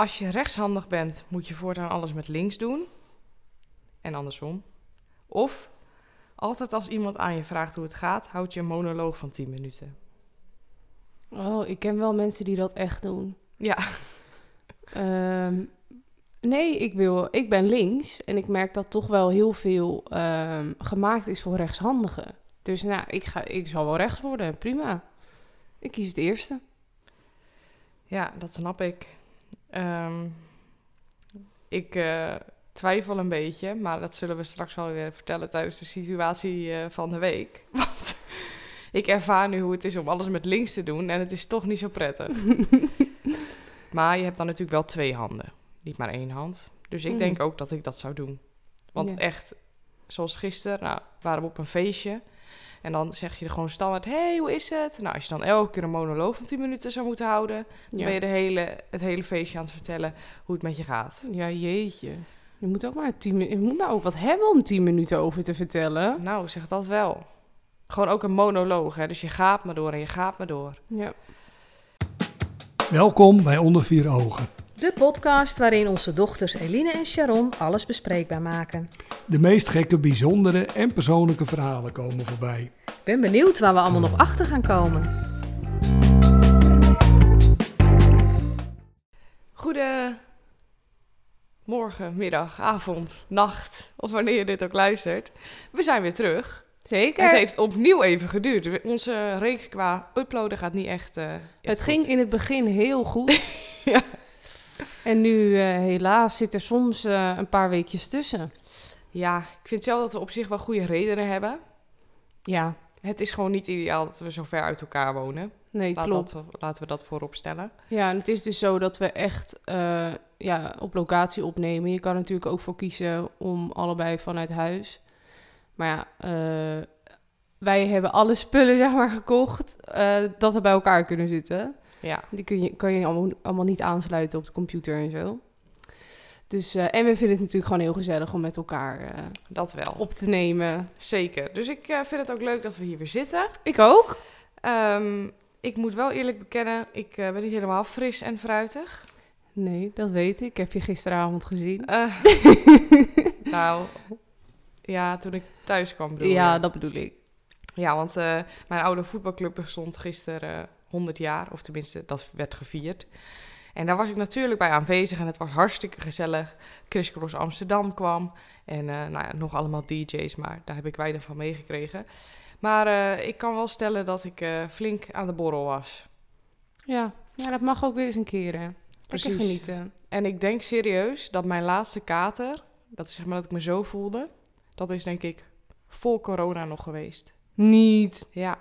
Als je rechtshandig bent, moet je voortaan alles met links doen. En andersom. Of altijd als iemand aan je vraagt hoe het gaat, houd je een monoloog van 10 minuten. Oh, ik ken wel mensen die dat echt doen. Ja, Ehm, nee, ik, wil, ik ben links en ik merk dat toch wel heel veel ehm, gemaakt is voor rechtshandigen. Dus nou, ik, ga, ik zal wel rechts worden, prima. Ik kies het eerste. ja dat snap ik. Ehm, ik eh, twijfel een beetje, maar dat zullen we straks wel weer vertellen tijdens de situatie eh, van de week. Want ik ervaar nu hoe het is om alles met links te doen en het is toch niet zo prettig. maar je hebt dan natuurlijk wel twee handen, niet maar één hand. Dus ik Mhm. denk ook dat ik dat zou doen. Want Ja. echt, zoals gisteren, nou, waren we op een feestje. En dan zeg je er gewoon standaard, hey, hoe is het? Nou, als je dan elke keer een monoloog van 10 minuten zou moeten houden... dan Ja. ben je de hele, het hele feestje aan het vertellen hoe het met je gaat. Ja, jeetje. Je moet ook maar tien minuten. Je moet nou ook wat hebben om tien minuten over te vertellen. Nou, zeg dat wel. Gewoon ook een monoloog, hè. Dus je gaat maar door en je gaat maar door. Ja. Welkom bij Onder Vier Ogen. De podcast waarin onze dochters Eline en Sharon alles bespreekbaar maken. De meest gekke, bijzondere en persoonlijke verhalen komen voorbij. Ik ben benieuwd waar we allemaal nog achter gaan komen. Goede morgen, middag, avond, nacht, of wanneer je dit ook luistert. We zijn weer terug. Zeker. Het Het, heeft opnieuw even geduurd. Onze reeks qua uploaden gaat niet echt. eh, echt ging goed. in het begin heel goed. Ja. En nu eh, helaas zit er soms eh, een paar weekjes tussen. Ja, ik vind zelf dat we op zich wel goede redenen hebben. Ja, Het is gewoon niet ideaal dat we zo ver uit elkaar wonen. nee, Laat klopt. dat, laten we dat voorop stellen. Ja, en het is dus zo dat we echt eh, ja, op locatie opnemen. Je kan er natuurlijk ook voor kiezen om allebei vanuit huis. Maar ja, eh, wij hebben alle spullen zeg maar, gekocht eh, dat we bij elkaar kunnen zitten. Ja, Die kun je, kan je allemaal, allemaal niet aansluiten op de computer en zo. Dus, eh, en we vinden het natuurlijk gewoon heel gezellig om met elkaar eh, dat wel. op te nemen. Zeker. Dus ik eh, vind het ook leuk dat we hier weer zitten. Ik ook. Ehm, ik moet wel eerlijk bekennen, ik ben niet helemaal fris en fruitig. Nee, dat weet ik. Ik heb je gisteravond gezien. Nou, ja, toen ik thuis kwam bedoel ja, dat bedoel ik. Ja, want mijn oude voetbalclub bestond gisteren 100 jaar. Of tenminste, dat werd gevierd. En daar was ik natuurlijk bij aanwezig en het was hartstikke gezellig. Chris Cross Amsterdam kwam en eh, nou ja, nog allemaal DJ's, maar daar heb ik weinig van meegekregen. Maar eh, ik kan wel stellen dat ik eh, flink aan de borrel was. Ja. ja, dat mag ook weer eens een keer. Hè. Lekker Precies. genieten. En ik denk serieus dat mijn laatste kater, dat is zeg maar dat ik me zo voelde, dat is denk ik voor corona nog geweest. Niet. Ja,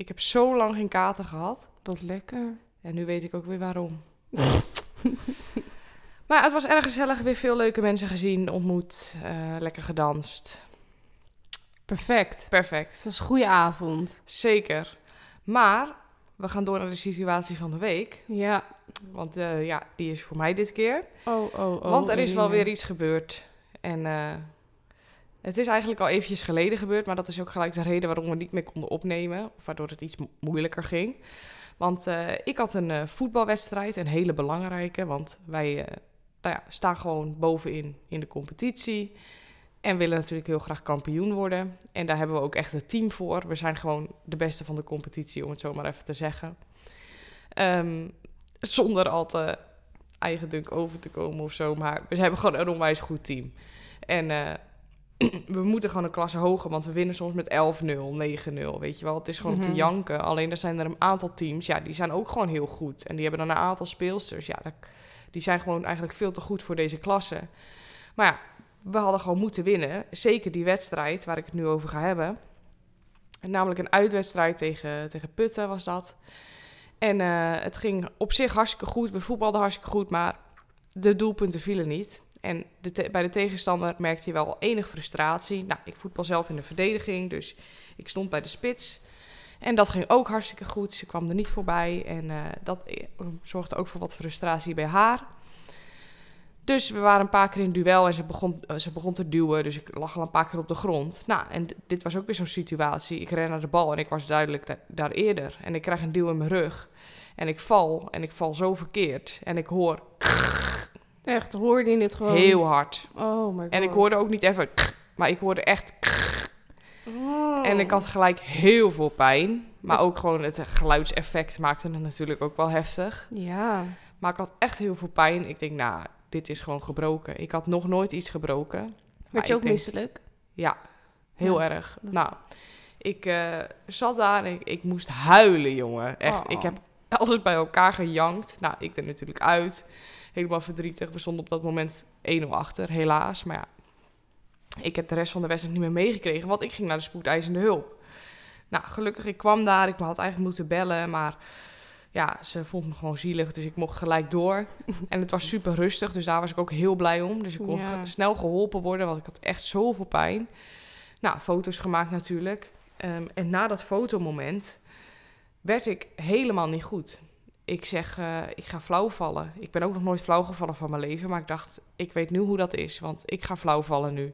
ik heb zo lang geen kater gehad. Wat lekker. En nu weet ik ook weer waarom. maar het was erg gezellig. Weer veel leuke mensen gezien, ontmoet, eh, lekker gedanst. Perfect. Perfect. Dat is een goede avond. Zeker. Maar we gaan door naar de situatie van de week. Ja. Want eh, ja, die is voor mij dit keer. Oh, oh, oh. Want er is wel weer iets gebeurd. En eh, het is eigenlijk al eventjes geleden gebeurd. Maar dat is ook gelijk de reden waarom we niet meer konden opnemen. Waardoor het iets mo- moeilijker ging. Want eh, ik had een eh, voetbalwedstrijd, een hele belangrijke. Want wij eh, nou ja, staan gewoon bovenin in de competitie. En willen natuurlijk heel graag kampioen worden. En daar hebben we ook echt het team voor. We zijn gewoon de beste van de competitie, om het zo maar even te zeggen. Ehm, zonder al te eigendunk over te komen of zo. Maar we hebben gewoon een onwijs goed team. En we moeten gewoon een klasse hoger, want we winnen soms met 11-0, 9-0. Weet je wel, het is gewoon Mhm. te janken. Alleen er zijn er een aantal teams, ja, die zijn ook gewoon heel goed. En die hebben dan een aantal speelsters. Ja, dat- die zijn gewoon eigenlijk veel te goed voor deze klasse. Maar ja, we hadden gewoon moeten winnen. Zeker die wedstrijd waar ik het nu over ga hebben. Namelijk een uitwedstrijd tegen, tegen Putten was dat. En eh, het ging op zich hartstikke goed. We voetbalden hartstikke goed, maar de doelpunten vielen niet. En de bij de tegenstander merkte je wel enig frustratie. Nou, ik voetbal zelf in de verdediging, dus ik stond bij de spits. En dat ging ook hartstikke goed. Ze kwam er niet voorbij. En eh, dat eh, zorgde ook voor wat frustratie bij haar. Dus we waren een paar keer in duel en ze begon, eh, ze begon te duwen. Dus ik lag al een paar keer op de grond. Nou, en dit was ook weer zo'n situatie. Ik ren naar de bal en ik was duidelijk da- daar eerder. En ik krijg een duw in mijn rug. En ik val en ik val zo verkeerd. En ik hoor... Echt, hoorde je dit gewoon? Heel hard. Oh my god. En ik hoorde ook niet even... maar ik hoorde echt... Oh. En ik had gelijk heel veel pijn. Maar Dus- ook gewoon het geluidseffect maakte het natuurlijk ook wel heftig. Ja. Maar ik had echt heel veel pijn. Ik denk, nou, dit is gewoon gebroken. Ik had nog nooit iets gebroken. Werd je ook denk- misselijk? Ja, heel Ja, erg. dat- Nou, ik eh, zat daar en ik, ik moest huilen, jongen. Echt, Oh. ik heb alles bij elkaar gejankt. Nou, ik er natuurlijk uit. Helemaal verdrietig. We stonden op dat moment 1-0 achter, helaas. Maar ja, ik heb de rest van de wedstrijd niet meer meegekregen, want ik ging naar de spoedeisende hulp. Nou, gelukkig, ik kwam daar. Ik had eigenlijk moeten bellen, maar ja, ze vond me gewoon zielig, dus ik mocht gelijk door. En het was super rustig, dus daar was ik ook heel blij om. Dus ik kon Ja. snel geholpen worden, want ik had echt zoveel pijn. Nou, foto's gemaakt natuurlijk. Ehm, en na dat fotomoment werd ik helemaal niet goed. Ik zeg, eh, ik ga flauw vallen. Ik ben ook nog nooit flauw gevallen van mijn leven, maar ik dacht, ik weet nu hoe dat is, want ik ga flauw vallen nu.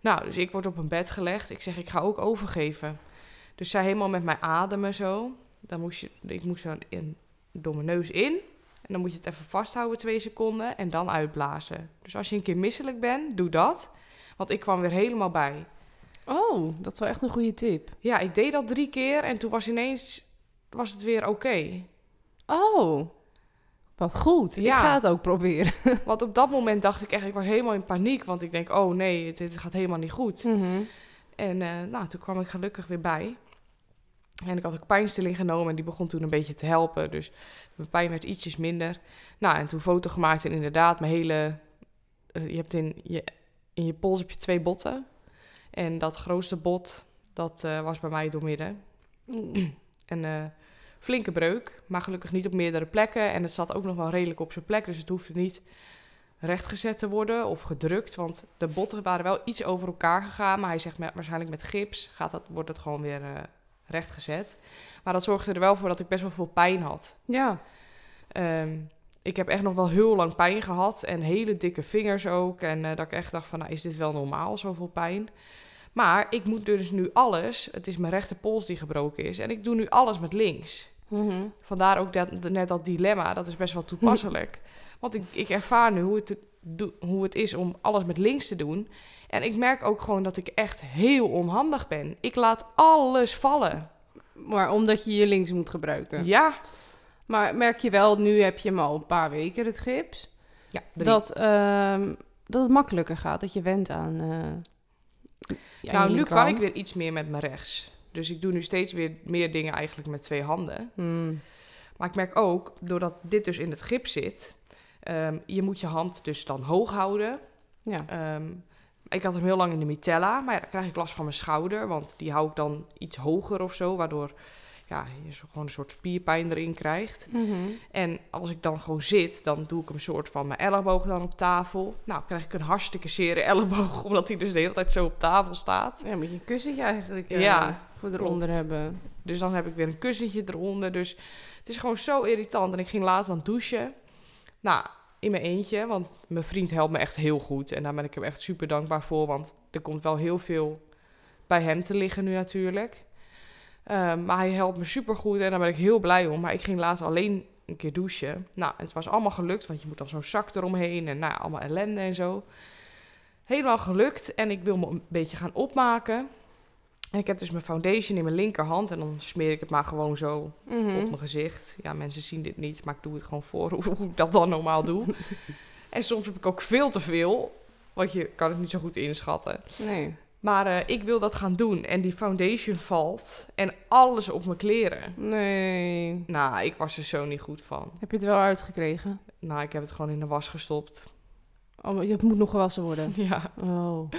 Nou, dus ik word op een bed gelegd. Ik zeg, ik ga ook overgeven. Dus zij helemaal met mij ademen zo. Dan moest je, ik moest dan in, door mijn neus in. En dan moet je het even vasthouden twee seconden en dan uitblazen. Dus als je een keer misselijk bent, doe dat. Want ik kwam weer helemaal bij. Oh, dat is wel echt een goede tip. Ja, ik deed dat drie keer en toen was ineens was het weer oké. Oh, wat goed. Ik ga het ook proberen. Want op dat moment dacht ik echt, ik was helemaal in paniek. Want ik denk, oh nee, het, gaat helemaal niet goed. Mhm. En eh, nou, toen kwam ik gelukkig weer bij. En ik had ook pijnstilling genomen en die begon toen een beetje te helpen. Dus mijn pijn werd ietsjes minder. Nou, en toen foto gemaakt en inderdaad mijn hele... eh, je hebt in je, in je pols heb je twee botten. En dat grootste bot, dat eh, was bij mij doormidden. Een eh, flinke breuk, maar gelukkig niet op meerdere plekken. En het zat ook nog wel redelijk op zijn plek, dus het hoefde niet rechtgezet te worden of gedrukt. Want de botten waren wel iets over elkaar gegaan. Maar hij zegt met, waarschijnlijk met gips gaat dat, wordt het gewoon weer eh, rechtgezet. Maar dat zorgde er wel voor dat ik best wel veel pijn had. Ja. Ehm, ik heb echt nog wel heel lang pijn gehad en hele dikke vingers ook. En eh, dat ik echt dacht van, nou, is dit wel normaal, zoveel pijn? Maar ik moet dus nu alles, het is mijn rechterpols die gebroken is, en ik doe nu alles met links. Mhm. Vandaar ook dat, net dat dilemma, dat is best wel toepasselijk. Want ik, ik ervaar nu hoe het, hoe het is om alles met links te doen. En ik merk ook gewoon dat ik echt heel onhandig ben. Ik laat alles vallen. Maar omdat je je links moet gebruiken. Ja. Maar merk je wel, nu heb je hem al een paar weken, het gips, ja dat, ehm, dat het makkelijker gaat, dat je went aan. eh, ja, nou, nu kan ik weer iets meer met mijn rechts. Dus ik doe nu steeds weer meer dingen eigenlijk met twee handen. Hmm. Maar ik merk ook, doordat dit dus in het gips zit... ehm, je moet je hand dus dan hoog houden. Ja. Ehm, ik had hem heel lang in de mitella, maar ja, dan krijg ik last van mijn schouder, want die hou ik dan iets hoger of zo, waardoor ja, je zo gewoon een soort spierpijn erin krijgt. Mhm. En als ik dan gewoon zit, dan doe ik hem soort van mijn elleboog dan op tafel. Nou, krijg ik een hartstikke zere elleboog, omdat hij dus de hele tijd zo op tafel staat. Ja, moet je een kussentje eigenlijk eh, Ja, voor eronder klopt. hebben. Dus dan heb ik weer een kussentje eronder. Dus het is gewoon zo irritant. En ik ging laatst dan douchen. Nou, in mijn eentje. Want mijn vriend helpt me echt heel goed. En daar ben ik hem echt super dankbaar voor. Want er komt wel heel veel bij hem te liggen nu natuurlijk. Ehm, maar hij helpt me super goed en daar ben ik heel blij om. Maar ik ging laatst alleen een keer douchen. Nou, het was allemaal gelukt, want je moet dan zo'n zak eromheen en nou, allemaal ellende en zo. Helemaal gelukt en ik wil me een beetje gaan opmaken. En ik heb dus mijn foundation in mijn linkerhand en dan smeer ik het maar gewoon zo Mhm. op mijn gezicht. Ja, mensen zien dit niet, maar ik doe het gewoon voor hoe, hoe ik dat dan normaal doe. en soms heb ik ook veel te veel, want je kan het niet zo goed inschatten. Nee. Maar eh, ik wil dat gaan doen en die foundation valt en alles op mijn kleren. Nee. Nou, ik was er zo niet goed van. Heb je het wel uitgekregen? Nou, ik heb het gewoon in de was gestopt. Oh, het moet nog gewassen worden. Ja. Oh.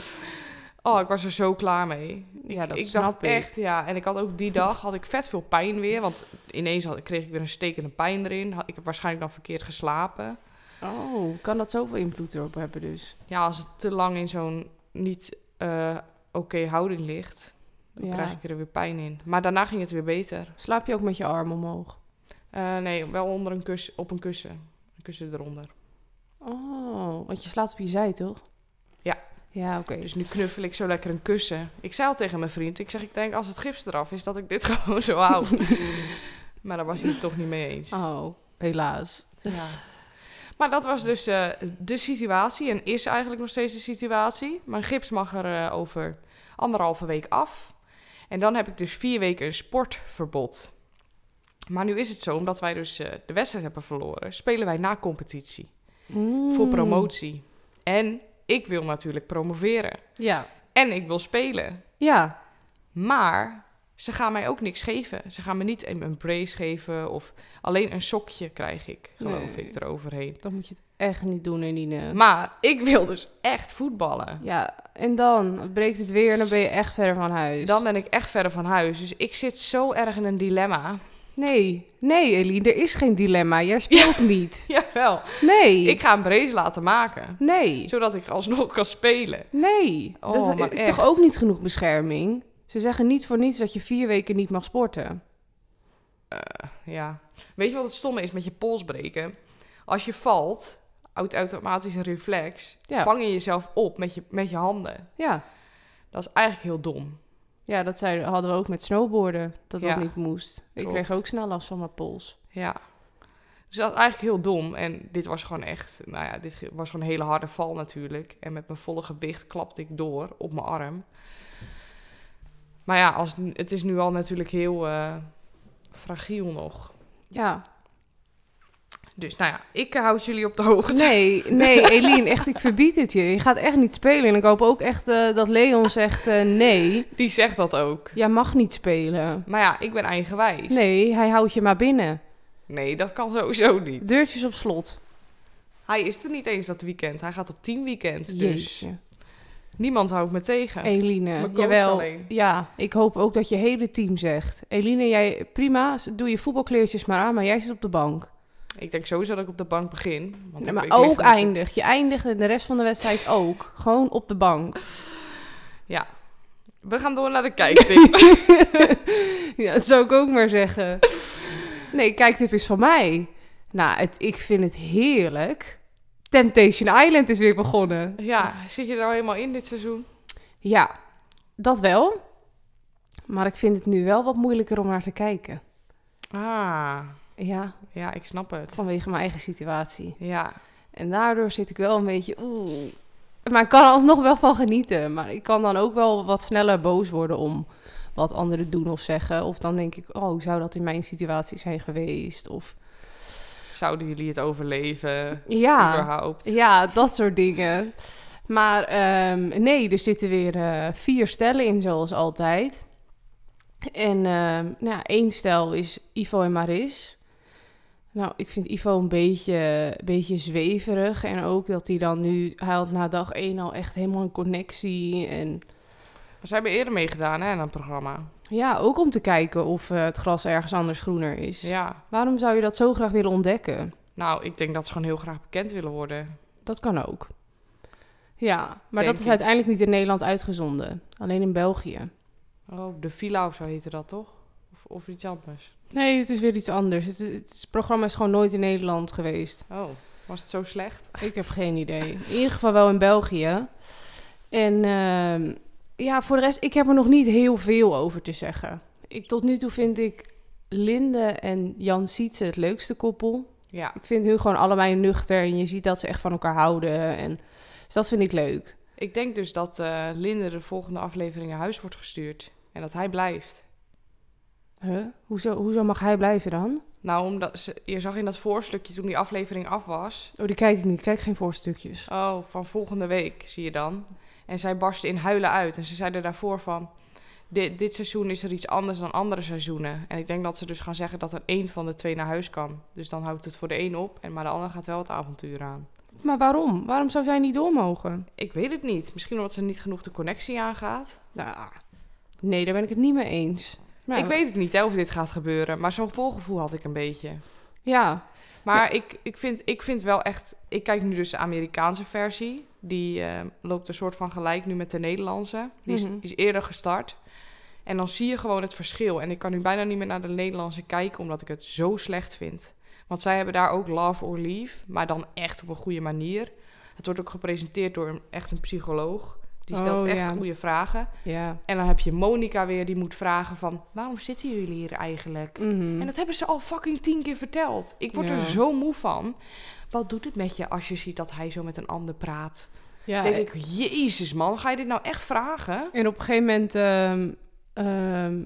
Oh, ik was er zo klaar mee. Ja, dat ik snap dacht ik. echt, ja. En ik had ook die dag had ik vet veel pijn weer. Want ineens had, kreeg ik weer een stekende pijn erin. Had, ik heb waarschijnlijk dan verkeerd geslapen. Oh, kan dat zoveel invloed erop hebben dus? Ja, als het te lang in zo'n niet eh, oké houding ligt, dan Ja. krijg ik er weer pijn in. Maar daarna ging het weer beter. Slaap je ook met je arm omhoog? Eh, nee, wel onder een kussen, op een kussen. Een kussen eronder. Oh, want je slaapt op je zij, toch? Ja. Oké. Dus nu knuffel ik zo lekker een kussen. Ik zei al tegen mijn vriend, ik zeg, ik denk als het gips eraf is, dat ik dit gewoon zo hou. maar daar was hij het toch niet mee eens. Oh, helaas. Ja. Maar dat was dus eh, de situatie en is eigenlijk nog steeds de situatie. Mijn gips mag er eh, over anderhalve week af. En dan heb ik dus vier weken een sportverbod. Maar nu is het zo, omdat wij dus eh, de wedstrijd hebben verloren, spelen wij na competitie voor Mm. promotie. En ik wil natuurlijk promoveren. Ja. En ik wil spelen. Ja. Maar ze gaan mij ook niks geven. Ze gaan me niet een brace geven of alleen een sokje krijg ik, geloof Nee. ik, eroverheen. Dat moet je het echt niet doen, Eline. Maar ik wil dus echt voetballen. Ja, en dan breekt het weer en dan ben je echt verder van huis. Dan ben ik echt verder van huis. Dus ik zit zo erg in een dilemma. Nee, nee Eline, er is geen dilemma. Jij speelt niet. Jawel. Nee. Ik ga een brace laten maken. Nee. Zodat ik alsnog kan spelen. Nee. Oh, dat maar is echt. toch ook niet genoeg bescherming? Ze zeggen niet voor niets dat je vier weken niet mag sporten. Ja. Weet je wat het stomme is met je pols breken? Als je valt, uit automatisch een reflex, Ja. vang je jezelf op met je, met je handen. Ja. Dat is eigenlijk heel dom. Ja, dat zei, hadden we ook met snowboarden. Dat dat niet moest. Ik Klopt. kreeg ook snel last van mijn pols. Ja. Dus dat is eigenlijk heel dom. En dit was gewoon echt, nou ja, dit was gewoon een hele harde val natuurlijk. En met mijn volle gewicht klapte ik door op mijn arm. Maar ja, als, het is nu al natuurlijk heel eh, fragiel nog. Ja. Dus nou ja, ik houd jullie op de hoogte. Nee, nee, Eline, echt, ik verbied het je. Je gaat echt niet spelen. En ik hoop ook echt eh, dat Leon zegt eh, nee. Die zegt dat ook. Jij mag niet spelen. Maar ja, ik ben eigenwijs. Nee, hij houdt je maar binnen. Nee, dat kan sowieso niet. Deurtjes op slot. Hij is er niet eens dat weekend. Hij gaat op tien weekend. Dus niemand houdt me tegen. Eline, jawel. alleen. Ja, ik hoop ook dat je hele team zegt. Eline, jij prima, doe je voetbalkleertjes maar aan, maar jij zit op de bank. Ik denk sowieso dat ik op de bank begin. Want Ja, maar ik ook eindig. Je eindigt de rest van de wedstrijd ook. Gewoon op de bank. Ja. We gaan door naar de kijktip. ja, dat zou ik ook maar zeggen. Nee, kijktip is van mij. Nou, het, ik vind het heerlijk. Temptation Island is weer begonnen. ja, zit je er al helemaal in dit seizoen? Ja, dat wel. Maar ik vind het nu wel wat moeilijker om naar te kijken. Ah, Ja, ja, ik snap het. vanwege mijn eigen situatie. Ja, En daardoor zit ik wel een beetje... Oeh. Maar ik kan er alsnog wel van genieten. Maar ik kan dan ook wel wat sneller boos worden om wat anderen doen of zeggen. Of dan denk ik, oh, zou dat in mijn situatie zijn geweest? Of zouden jullie het overleven? ja, Überhaupt? ja dat soort dingen. Maar ehm, nee, er zitten weer eh, vier stellen in, zoals altijd. En ehm, nou ja, één stel is Ivo en Maris. Nou, ik vind Ivo een beetje, beetje zweverig. En ook dat hij dan nu... Hij had na dag één al echt helemaal een connectie. En Ze hebben eerder meegedaan hè, aan een programma. ja, ook om te kijken of eh, het gras ergens anders groener is. Ja, Waarom zou je dat zo graag willen ontdekken? nou, ik denk dat ze gewoon heel graag bekend willen worden. Dat kan ook. Ja, maar Denk dat is uiteindelijk niet in Nederland uitgezonden. Alleen in België. Oh, de Villa of zo heette dat toch? Of, of iets anders? Nee, het is weer iets anders. Het, het, het programma is gewoon nooit in Nederland geweest. Oh, was het zo slecht? Ik heb geen idee. In ieder geval wel in België. En ehm, ja, voor de rest, ik heb er nog niet heel veel over te zeggen. Ik, tot nu toe vind ik Linde en Jan Sietse het leukste koppel. Ja, Ik vind hun gewoon allebei nuchter en je ziet dat ze echt van elkaar houden. En, dus dat vind ik leuk. ik denk dus dat eh Linde de volgende aflevering naar huis wordt gestuurd. En dat hij blijft. Huh? Hoezo, hoezo mag hij blijven dan? Nou, omdat ze, je zag in dat voorstukje toen die aflevering af was. Oh, die kijk ik niet. Ik kijk geen voorstukjes. Oh, van volgende week zie je dan. En zij barstte in huilen uit. En ze zeiden daarvoor van... Dit, dit seizoen is er iets anders dan andere seizoenen. En ik denk dat ze dus gaan zeggen dat er één van de twee naar huis kan. Dus dan houdt het voor de een op. En maar de ander gaat wel het avontuur aan. Maar waarom? Waarom zou zij niet door mogen? Ik weet het niet. Misschien omdat ze niet genoeg de connectie aangaat. Nou, nee, daar ben ik het niet mee eens. Nou, Ik weet het niet hè, of dit gaat gebeuren. Maar zo'n volgevoel had ik een beetje. Ja, Maar ik, ik, vind, ik vind wel echt... Ik kijk nu dus de Amerikaanse versie. Die eh, loopt een soort van gelijk nu met de Nederlandse. Die is, Mhm. is eerder gestart. En dan zie je gewoon het verschil. En ik kan nu bijna niet meer naar de Nederlandse kijken... omdat ik het zo slecht vind. Want zij hebben daar ook Love or Leave. Maar dan echt op een goede manier. Het wordt ook gepresenteerd door een, echt een psycholoog. Die stelt Oh, echt ja. goede vragen. ja. En dan heb je Monica weer, die moet vragen van... waarom zitten jullie hier eigenlijk? Mhm. En dat hebben ze al fucking tien keer verteld. Ik word Ja. er zo moe van. wat doet het met je als je ziet dat hij zo met een ander praat? Ja, Dan denk ik, jezus man, ga je dit nou echt vragen? En op een gegeven moment, ehm, ehm,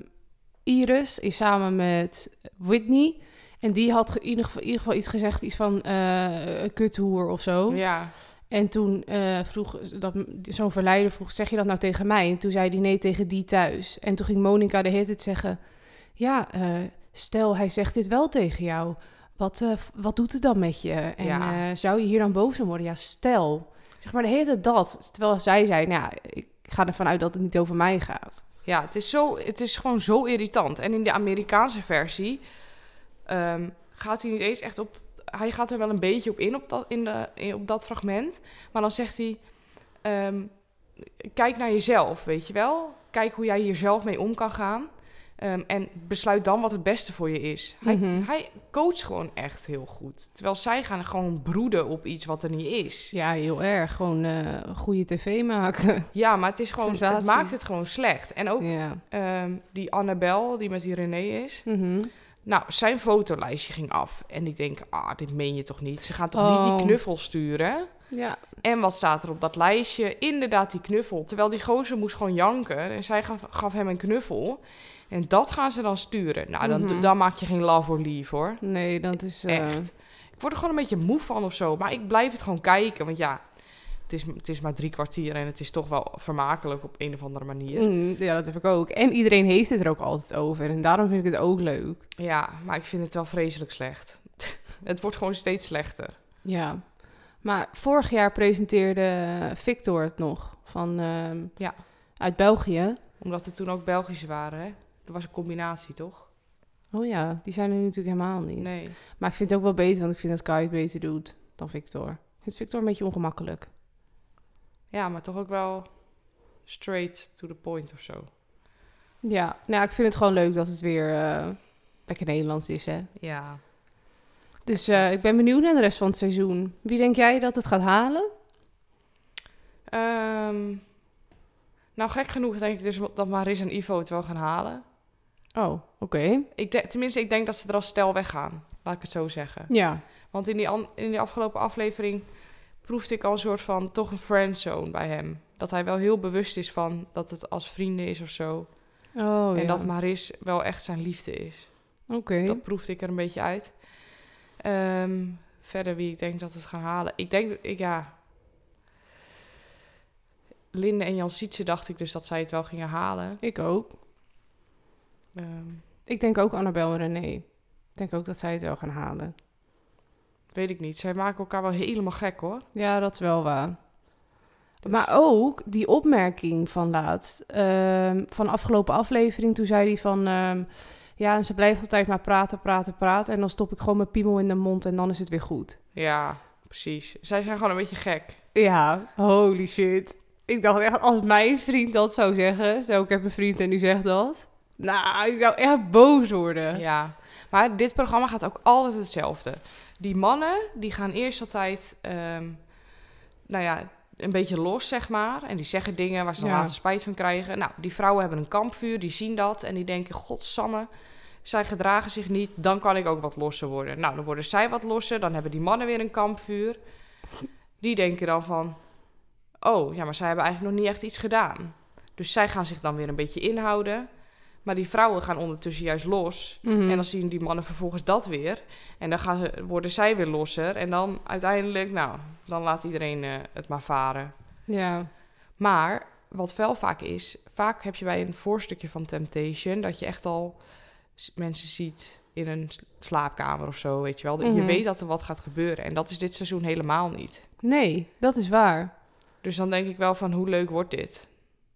Iris is samen met Whitney. En die had in ieder geval, in ieder geval iets gezegd, iets van een kuthoer of zo. Ja, En toen eh, vroeg dat zo'n verleider vroeg, zeg je dat nou tegen mij? En toen zei hij nee tegen die thuis. En toen ging Monica de hele tijd zeggen, ja, eh, stel hij zegt dit wel tegen jou. Wat, eh, wat doet het dan met je? En Ja. zou je hier dan boos om worden? Ja, stel. Zeg maar de hele dat. Terwijl zij zei, nou ja, ik ga ervan uit dat het niet over mij gaat. ja het, is zo, het is gewoon zo irritant. En in de Amerikaanse versie ehm, gaat hij niet eens echt op... Hij gaat er wel een beetje op in op dat, in de, in- op dat fragment. Maar dan zegt hij... ehm, kijk naar jezelf, weet je wel? Kijk hoe jij hier zelf mee om kan gaan. Ehm, en besluit dan wat het beste voor je is. Hij, Mhm. hij coacht gewoon echt heel goed. Terwijl zij gaan gewoon broeden op iets wat er niet is. Ja, heel erg. Gewoon eh goede tv maken. Ja, maar het is gewoon, het maakt het gewoon slecht. En ook ja. ehm, die Annabel, die met die René is. Mhm. Nou, zijn fotolijstje ging af. En ik denk, ah, dit meen je toch niet? Ze gaan toch niet Oh. die knuffel sturen? Ja. En wat staat er op dat lijstje? Inderdaad, die knuffel. Terwijl die gozer moest gewoon janken. En zij gaf, gaf hem een knuffel. En dat gaan ze dan sturen. Nou, dan, Mhm. dan maak je geen love or leave, hoor. Nee, dat is... eh, Echt. Ik word er gewoon een beetje moe van of zo. Maar ik blijf het gewoon kijken. Want ja, het is, het is maar drie kwartier. En het is toch wel vermakelijk op een of andere manier. mm, ja, dat heb ik ook. En iedereen heeft het er ook altijd over. En daarom vind ik het ook leuk. Ja, maar ik vind het wel vreselijk slecht. het wordt gewoon steeds slechter. Ja. Maar vorig jaar presenteerde Victor het nog. Van, ehm, Ja. Uit België. Omdat er toen ook Belgische waren, hè? Dat was een combinatie, toch? Oh ja, die zijn er nu natuurlijk helemaal niet. Nee. Maar ik vind het ook wel beter, want ik vind dat Kai het beter doet dan Victor. Ik vind Victor een beetje ongemakkelijk. Ja, maar toch ook wel straight to the point of zo. Ja, nou, ik vind het gewoon leuk dat het weer eh, lekker Nederlands is, hè. Ja. Dus eh, ik ben benieuwd naar de rest van het seizoen. Wie denk jij dat het gaat halen? Ehm, nou, gek genoeg denk ik dus dat Maris en Ivo het wel gaan halen. Oh, oké. Ik de- tenminste, ik denk dat ze er al stel weggaan. Laat ik het zo zeggen. Ja. Want in die, an- in die afgelopen aflevering proefde ik al een soort van toch een friendzone bij hem. Dat hij wel heel bewust is van dat het als vrienden is of zo. Oh, en ja. dat Maris wel echt zijn liefde is. Oké. Dat proefde ik er een beetje uit. Ehm, verder wie ik denk dat het gaan halen. Ik denk, ik, ja... Linde en Jan Sietse dacht ik dus dat zij het wel gingen halen. Ik ook. Ehm, Ik denk ook Annabel en René. Ik denk ook dat zij het wel gaan halen. Weet ik niet. Zij maken elkaar wel helemaal gek hoor. Ja, dat is wel waar. Dus- Maar ook die opmerking van laatst, ehm, van de afgelopen aflevering, toen zei hij van, ehm, ja, en ze blijft altijd maar praten, praten, praten, en dan stop ik gewoon mijn piemel in de mond en dan is het weer goed. Ja, precies. Zij zijn gewoon een beetje gek. Ja, holy shit. Ik dacht echt, als mijn vriend dat zou zeggen, stel ik heb een vriend en die zegt dat, nou, ik zou echt boos worden. Ja, maar dit programma gaat ook altijd hetzelfde. Die mannen, die gaan eerst altijd, ehm, nou ja, een beetje los, zeg maar. En die zeggen dingen waar ze dan Ja. later spijt van krijgen. Nou, die vrouwen hebben een kampvuur, die zien dat. En die denken, godsamme, zij gedragen zich niet. Dan kan ik ook wat losser worden. Nou, dan worden zij wat losser. Dan hebben die mannen weer een kampvuur. Die denken dan van, oh, ja, maar zij hebben eigenlijk nog niet echt iets gedaan. Dus zij gaan zich dan weer een beetje inhouden. Maar die vrouwen gaan ondertussen juist los. Mhm. En dan zien die mannen vervolgens dat weer. En dan gaan ze, worden zij weer losser. En dan uiteindelijk, nou, dan laat iedereen eh, het maar varen. Ja, Maar wat wel vaak is, vaak heb je bij een voorstukje van Temptation dat je echt al mensen ziet in een slaapkamer of zo, weet je wel. Je Mhm. weet dat er wat gaat gebeuren. En dat is dit seizoen helemaal niet. nee, dat is waar. Dus dan denk ik wel van, hoe leuk wordt dit?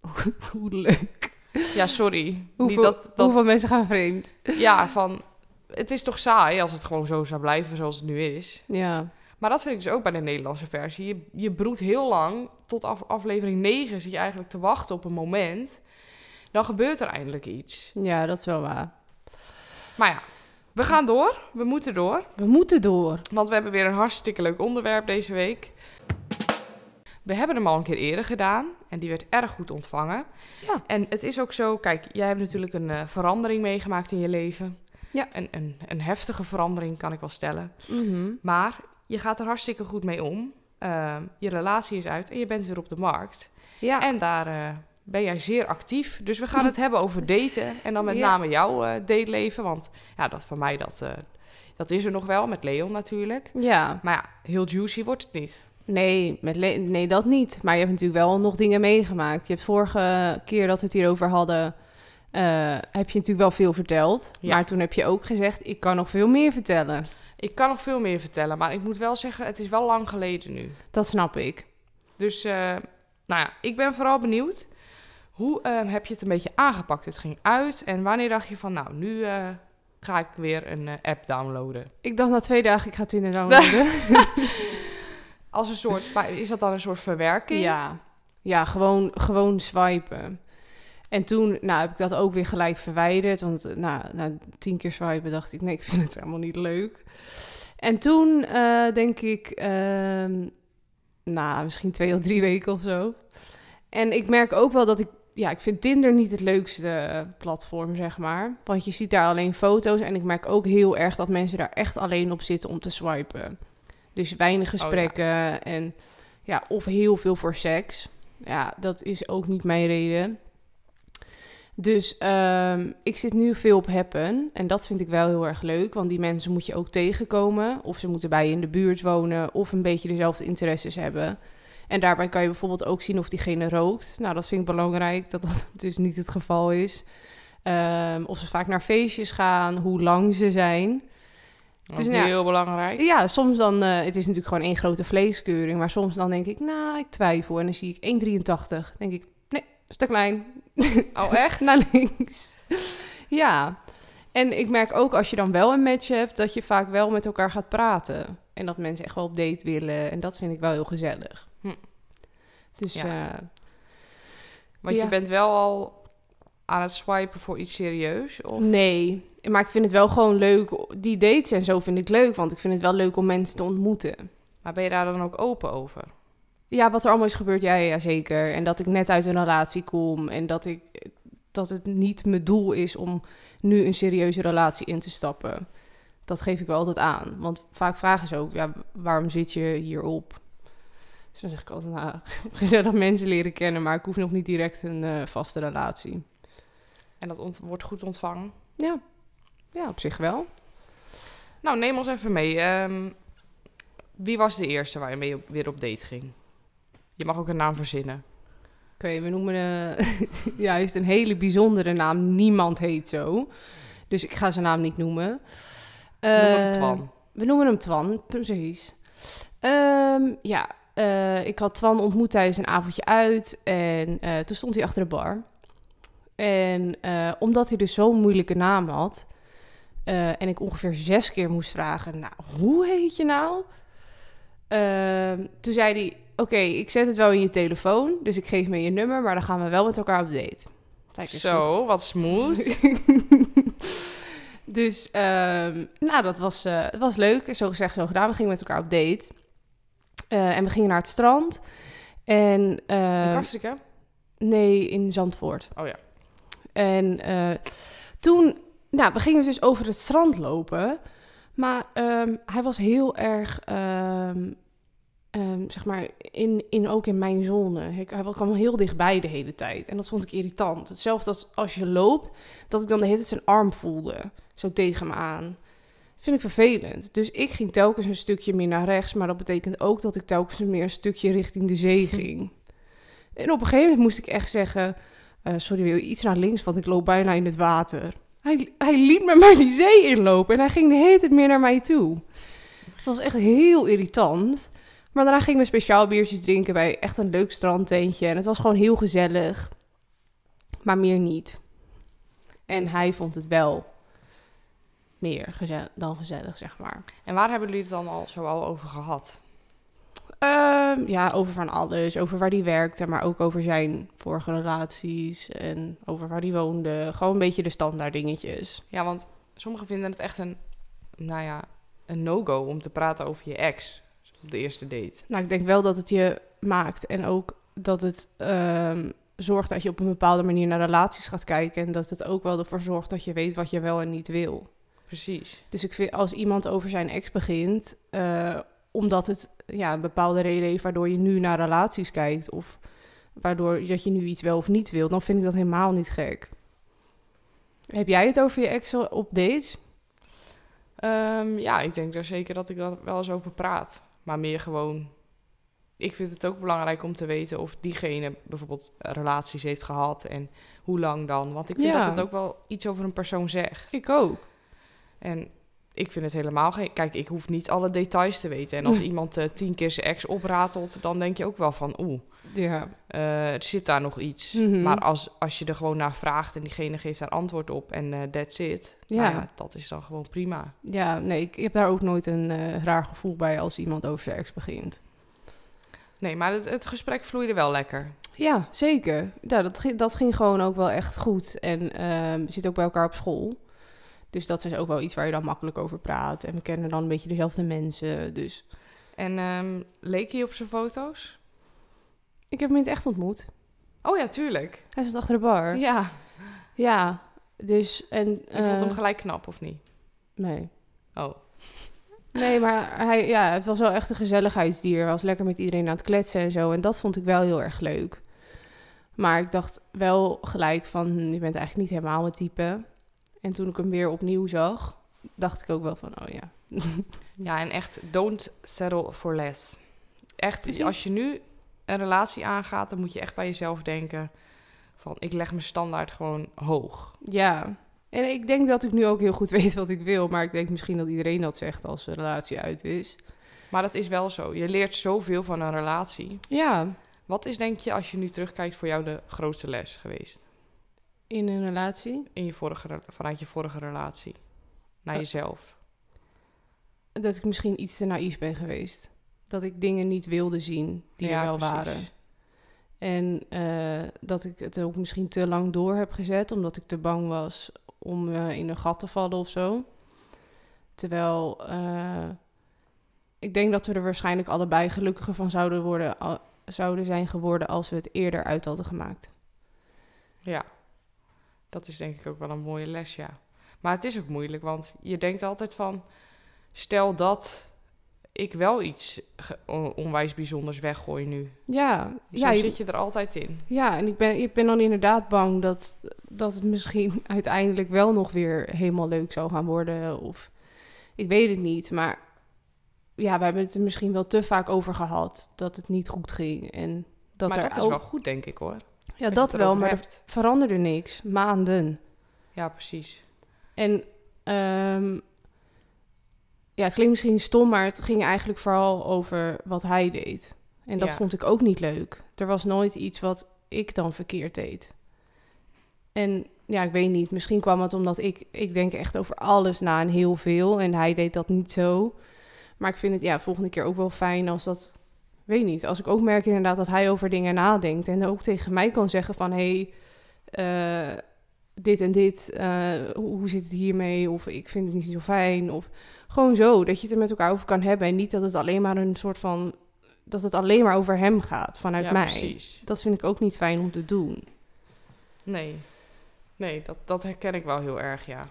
Hoe leuk. Ja, sorry. Hoeveel, Niet dat, dat, hoeveel mensen gaan vreemd? ja, van, het is toch saai als het gewoon zo zou blijven zoals het nu is. Ja. Maar dat vind ik dus ook bij de Nederlandse versie. Je, je broedt heel lang, tot af, aflevering 9 zit je eigenlijk te wachten op een moment. Dan gebeurt er eindelijk iets. ja, dat is wel waar. Maar ja, we gaan door. We moeten door. We moeten door. Want we hebben weer een hartstikke leuk onderwerp deze week. We hebben hem al een keer eerder gedaan. En die werd erg goed ontvangen. Ja. En het is ook zo, kijk, jij hebt natuurlijk een eh, verandering meegemaakt in je leven. Ja. Een, een, een heftige verandering, kan ik wel stellen. Mhm. Maar je gaat er hartstikke goed mee om. Ehm, je relatie is uit en je bent weer op de markt. Ja, En daar eh, ben jij zeer actief. Dus we gaan het hebben over daten. En dan met Ja. name jouw eh, dateleven. Want ja, dat van mij, dat, dat is er nog wel. Met Leon natuurlijk. ja. Maar ja, heel juicy wordt het niet. Nee, met nee, dat niet. Maar je hebt natuurlijk wel nog dingen meegemaakt. Je hebt vorige keer dat we het hierover hadden, eh, heb je natuurlijk wel veel verteld. Ja. Maar toen heb je ook gezegd, ik kan nog veel meer vertellen. Ik kan nog veel meer vertellen. Maar ik moet wel zeggen, het is wel lang geleden nu. Dat snap ik. Dus, eh, nou ja, ik ben vooral benieuwd. Hoe eh, heb je het een beetje aangepakt? Het ging uit. En wanneer dacht je van, nou, nu ga ik weer een app downloaden? Ik dacht na twee dagen, ik ga Tinder downloaden. Als een soort, is dat dan een soort verwerking? ja, ja gewoon, gewoon swipen. En toen nou, heb ik dat ook weer gelijk verwijderd. Want eh, nou, na tien keer swipen dacht ik, nee, ik vind het helemaal niet leuk. En toen eh, denk ik, ehm, nou, misschien twee of drie weken of zo. En ik merk ook wel dat ik, ja, ik vind Tinder niet het leukste eh, platform, zeg maar. Want je ziet daar alleen foto's. En ik merk ook heel erg dat mensen daar echt alleen op zitten om te swipen. Dus weinig gesprekken en ja, of heel veel voor seks. Ja, dat is ook niet mijn reden. Dus ehm, ik zit nu veel op Happen. En dat vind ik wel heel erg leuk. Want die mensen moet je ook tegenkomen. Of ze moeten bij je in de buurt wonen. Of een beetje dezelfde interesses hebben. En daarbij kan je bijvoorbeeld ook zien of diegene rookt. Nou, dat vind ik belangrijk. Dat dat dus niet het geval is. Ehm, of ze vaak naar feestjes gaan. Hoe lang ze zijn. Dat Dus is nou heel belangrijk. Ja, soms dan, eh, het is natuurlijk gewoon één grote vleeskeuring, maar soms dan denk ik, nou, ik twijfel. En dan zie ik 1,83. denk ik, nee, is te klein. Oh, echt? Naar links. ja. En ik merk ook als je dan wel een match hebt, dat je vaak wel met elkaar gaat praten. En dat mensen echt wel op date willen. En dat vind ik wel heel gezellig. Hm. Dus Ja. ja. Want Ja. je bent wel al aan het swipen voor iets serieus? Of? nee. Maar ik vind het wel gewoon leuk. Die dates en zo vind ik leuk, want ik vind het wel leuk om mensen te ontmoeten. Maar ben je daar dan ook open over? Ja, wat er allemaal is gebeurd, ja, ja, zeker. En dat ik net uit een relatie kom en dat, ik, dat het niet mijn doel is om nu een serieuze relatie in te stappen. Dat geef ik wel altijd aan. Want vaak vragen ze ook, ja, waarom zit je hierop? Dus dan zeg ik altijd, nou, gezellig mensen leren kennen, maar ik hoef nog niet direct een eh, vaste relatie. En dat wordt goed ontvangen? Ja. ja, op zich wel. Nou, neem ons even mee. Ehm, wie was de eerste waar je mee op, weer op date ging? Je mag ook een naam verzinnen. Oké, we noemen... eh ja, hij heeft een hele bijzondere naam. Niemand heet zo. Dus ik ga zijn naam niet noemen. Noem hem Eh, Twan. We noemen hem Twan, precies. Ehm, ja, eh, ik had Twan ontmoet tijdens een avondje uit. En eh, toen stond hij achter de bar. En eh, omdat hij dus zo'n moeilijke naam had... eh, en ik ongeveer zes keer moest vragen... Nou, hoe heet je nou? Ehm, toen zei hij... Oké, ik zet het wel in je telefoon. Dus ik geef me je nummer, maar dan gaan we wel met elkaar op date. Zo, wat smooth. dus, ehm, nou, dat was, het was leuk. Zo gezegd, zo gedaan. We gingen met elkaar op date. En we gingen naar het strand. En, In eh, Kastriken? nee, in Zandvoort. Oh ja. En eh, toen, nou, we gingen dus over het strand lopen. Maar ehm, hij was heel erg, ehm, ehm, zeg maar, in, in, ook in mijn zone. Hij kwam heel dichtbij de hele tijd. En dat vond ik irritant. Hetzelfde als als je loopt, dat ik dan de hele tijd zijn arm voelde. Zo tegen me aan. Vind ik vervelend. Dus ik ging telkens een stukje meer naar rechts. Maar dat betekent ook dat ik telkens meer een stukje richting de zee ging. En op een gegeven moment moest ik echt zeggen... eh, sorry, iets naar links? Want ik loop bijna in het water. Hij, hij liet me maar die zee inlopen. En hij ging de hele tijd meer naar mij toe. Dus dat was echt heel irritant. Maar daarna gingen we speciaal biertjes drinken bij echt een leuk strandtentje. En het was gewoon heel gezellig. Maar meer niet. En hij vond het wel meer gezellig, dan gezellig, zeg maar. En waar hebben jullie het dan al zo al over gehad? Ehm, ja, over van alles. Over waar hij werkte, maar ook over zijn vorige relaties. En over waar hij woonde. Gewoon een beetje de standaard dingetjes. Ja, want sommigen vinden het echt een, nou ja, een no-go om te praten over je ex op de eerste date. Nou, ik denk wel dat het je maakt. En ook dat het ehm, zorgt dat je op een bepaalde manier naar relaties gaat kijken. En dat het ook wel ervoor zorgt dat je weet wat je wel en niet wil. Precies. Dus ik vind als iemand over zijn ex begint, eh, omdat het ja, een bepaalde reden heeft waardoor je nu naar relaties kijkt. Of waardoor dat je nu iets wel of niet wilt. Dan vind ik dat helemaal niet gek. Heb jij het over je ex op dates? Ehm, ja, ik denk er zeker dat ik daar wel eens over praat. Maar meer gewoon... Ik vind het ook belangrijk om te weten of diegene bijvoorbeeld relaties heeft gehad en hoe lang dan. Want ik vind Ja. dat het ook wel iets over een persoon zegt. Ik ook. En ik vind het helemaal geen... Kijk, ik hoef niet alle details te weten. En als iemand eh, tien keer zijn ex opratelt, dan denk je ook wel van... Oeh, Ja. eh, er zit daar nog iets. Mhm. Maar als, als je er gewoon naar vraagt en diegene geeft daar antwoord op en eh that's it. Ja. nou ja, dat is dan gewoon prima. Ja, nee, ik, ik heb daar ook nooit een raar gevoel bij als iemand over zijn ex begint. Nee, maar het, het gesprek vloeide wel lekker. Ja, zeker. Ja, dat, ging- dat ging gewoon ook wel echt goed. En ehm we zitten ook bij elkaar op school. Dus dat is ook wel iets waar je dan makkelijk over praat. En we kennen dan een beetje dezelfde mensen. Dus En ehm, leek hij op zijn foto's? ik heb hem in het echt ontmoet. Oh ja, tuurlijk. Hij zat achter de bar. Ja, Ja, dus... En, je vond hem eh, gelijk knap, of niet? Nee. Oh, Nee, maar hij, ja, het was wel echt een gezelligheidsdier. Hij was lekker met iedereen aan het kletsen en zo. En dat vond ik wel heel erg leuk. Maar ik dacht wel gelijk van, hm, je bent eigenlijk niet helemaal mijn type. En toen ik hem weer opnieuw zag, dacht ik ook wel van, oh ja. ja, en echt, don't settle for less. Echt, Precies. als je nu een relatie aangaat, dan moet je echt bij jezelf denken van, ik leg mijn standaard gewoon hoog. Ja. En ik denk dat ik nu ook heel goed weet wat ik wil. Maar ik denk misschien dat iedereen dat zegt als een relatie uit is. Maar dat is wel zo. Je leert zoveel van een relatie. Ja, Wat is, denk je, als je nu terugkijkt, voor jou de grootste les geweest? In een relatie. In je vorige, vanuit je vorige relatie? Naar Eh, jezelf? Dat ik misschien iets te naïef ben geweest. Dat ik dingen niet wilde zien die er wel precies. waren. En eh, dat ik het ook misschien te lang door heb gezet, omdat ik te bang was om eh, in een gat te vallen of zo. Terwijl ik denk dat we er waarschijnlijk allebei gelukkiger van zouden, worden, al- zouden zijn geworden als we het eerder uit hadden gemaakt. Ja, dat is denk ik ook wel een mooie les, ja. Maar het is ook moeilijk, want je denkt altijd van... Stel dat ik wel iets onwijs bijzonders weggooi nu. Ja, Zo ja, je- zit je er altijd in. Ja, en ik ben, ik ben dan inderdaad bang dat, dat het misschien uiteindelijk wel nog weer helemaal leuk zou gaan worden. Of ik weet het niet. Maar ja, we hebben het er misschien wel te vaak over gehad dat het niet goed ging. En dat maar er dat is ook- wel goed, denk ik, hoor. Ja, dat wel, maar er veranderde niks. Maanden. Ja, precies. En ehm, ja, het klinkt misschien stom, maar het ging eigenlijk vooral over wat hij deed. En dat Ja. vond ik ook niet leuk. Er was nooit iets wat ik dan verkeerd deed. En ja, ik weet niet. Misschien kwam het omdat ik, ik denk echt over alles na en heel veel. En hij deed dat niet zo. Maar ik vind het ja, volgende keer ook wel fijn als dat, weet niet. Als ik ook merk inderdaad dat hij over dingen nadenkt. En ook tegen mij kan zeggen van, hé, hey, eh, dit en dit, eh, hoe, zit het hiermee? Of ik vind het niet zo fijn. Of gewoon zo, dat je het er met elkaar over kan hebben. En niet dat het alleen maar een soort van, dat het alleen maar over hem gaat vanuit ja, mij. precies. Dat vind ik ook niet fijn om te doen. Nee. Nee, dat, dat herken ik wel heel erg, ja.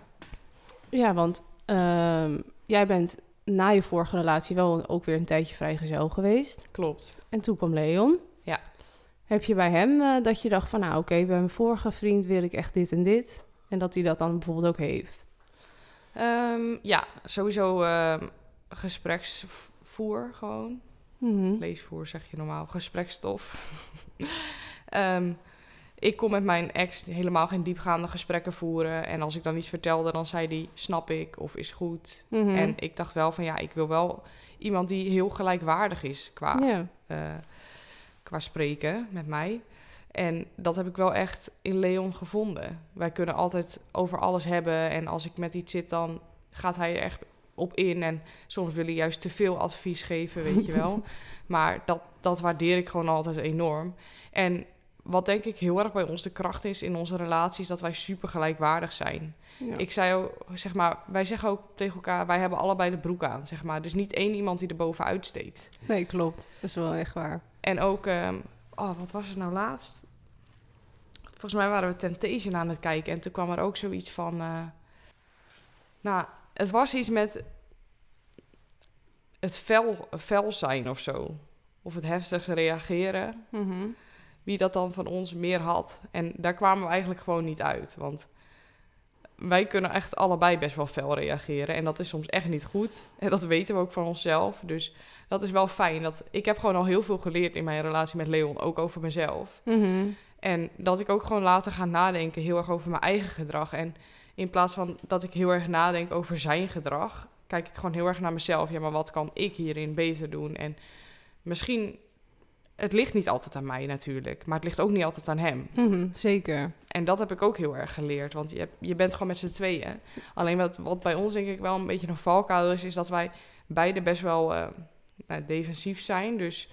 Ja, want ehm, jij bent na je vorige relatie wel ook weer een tijdje vrijgezel geweest. Klopt. En toen kwam Leon. Ja. Heb je bij hem eh, dat je dacht van, nou oké, bij mijn vorige vriend wil ik echt dit en dit. En dat hij dat dan bijvoorbeeld ook heeft. Ehm, ja, sowieso ehm, gespreksvoer gewoon. Mhm. Leesvoer zeg je normaal, gesprekstof. Ehm, ik kon met mijn ex helemaal geen diepgaande gesprekken voeren. En als ik dan iets vertelde, dan zei hij, snap ik of is goed. Mhm. En ik dacht wel van, ja, ik wil wel iemand die heel gelijkwaardig is qua, eh, qua spreken met mij. En dat heb ik wel echt in Leon gevonden. Wij kunnen altijd over alles hebben. En als ik met iets zit, dan gaat hij er echt op in. En soms wil hij juist te veel advies geven, weet je wel. Maar dat, dat waardeer ik gewoon altijd enorm. En wat denk ik heel erg bij ons de kracht is in onze relaties, dat wij super gelijkwaardig zijn. Ja. Ik zei ook, zeg maar, wij zeggen ook tegen elkaar, wij hebben allebei de broek aan, zeg maar. Dus niet één iemand die er bovenuit steekt. Nee, klopt. Dat is wel echt waar. En ook, ehm, oh, wat was er nou laatst? Volgens mij waren we Temptation aan het kijken en toen kwam er ook zoiets van, eh, nou, het was iets met, het fel, fel zijn of zo. Of het heftigst reageren. Mhm. Wie dat dan van ons meer had. En daar kwamen we eigenlijk gewoon niet uit. Want wij kunnen echt allebei best wel fel reageren. En dat is soms echt niet goed. En dat weten we ook van onszelf. Dus dat is wel fijn. Dat, ik heb gewoon al heel veel geleerd in mijn relatie met Leon. Ook over mezelf. Mhm. En dat ik ook gewoon later ga nadenken heel erg over mijn eigen gedrag. En in plaats van dat ik heel erg nadenk over zijn gedrag, kijk ik gewoon heel erg naar mezelf. Ja, maar wat kan ik hierin beter doen? En misschien, het ligt niet altijd aan mij natuurlijk, maar het ligt ook niet altijd aan hem. Mhm, Zeker. En dat heb ik ook heel erg geleerd, want je, hebt, je bent gewoon met z'n tweeën. Alleen wat, wat bij ons denk ik wel een beetje een valkuil is, is dat wij beide best wel eh, nou, defensief zijn. Dus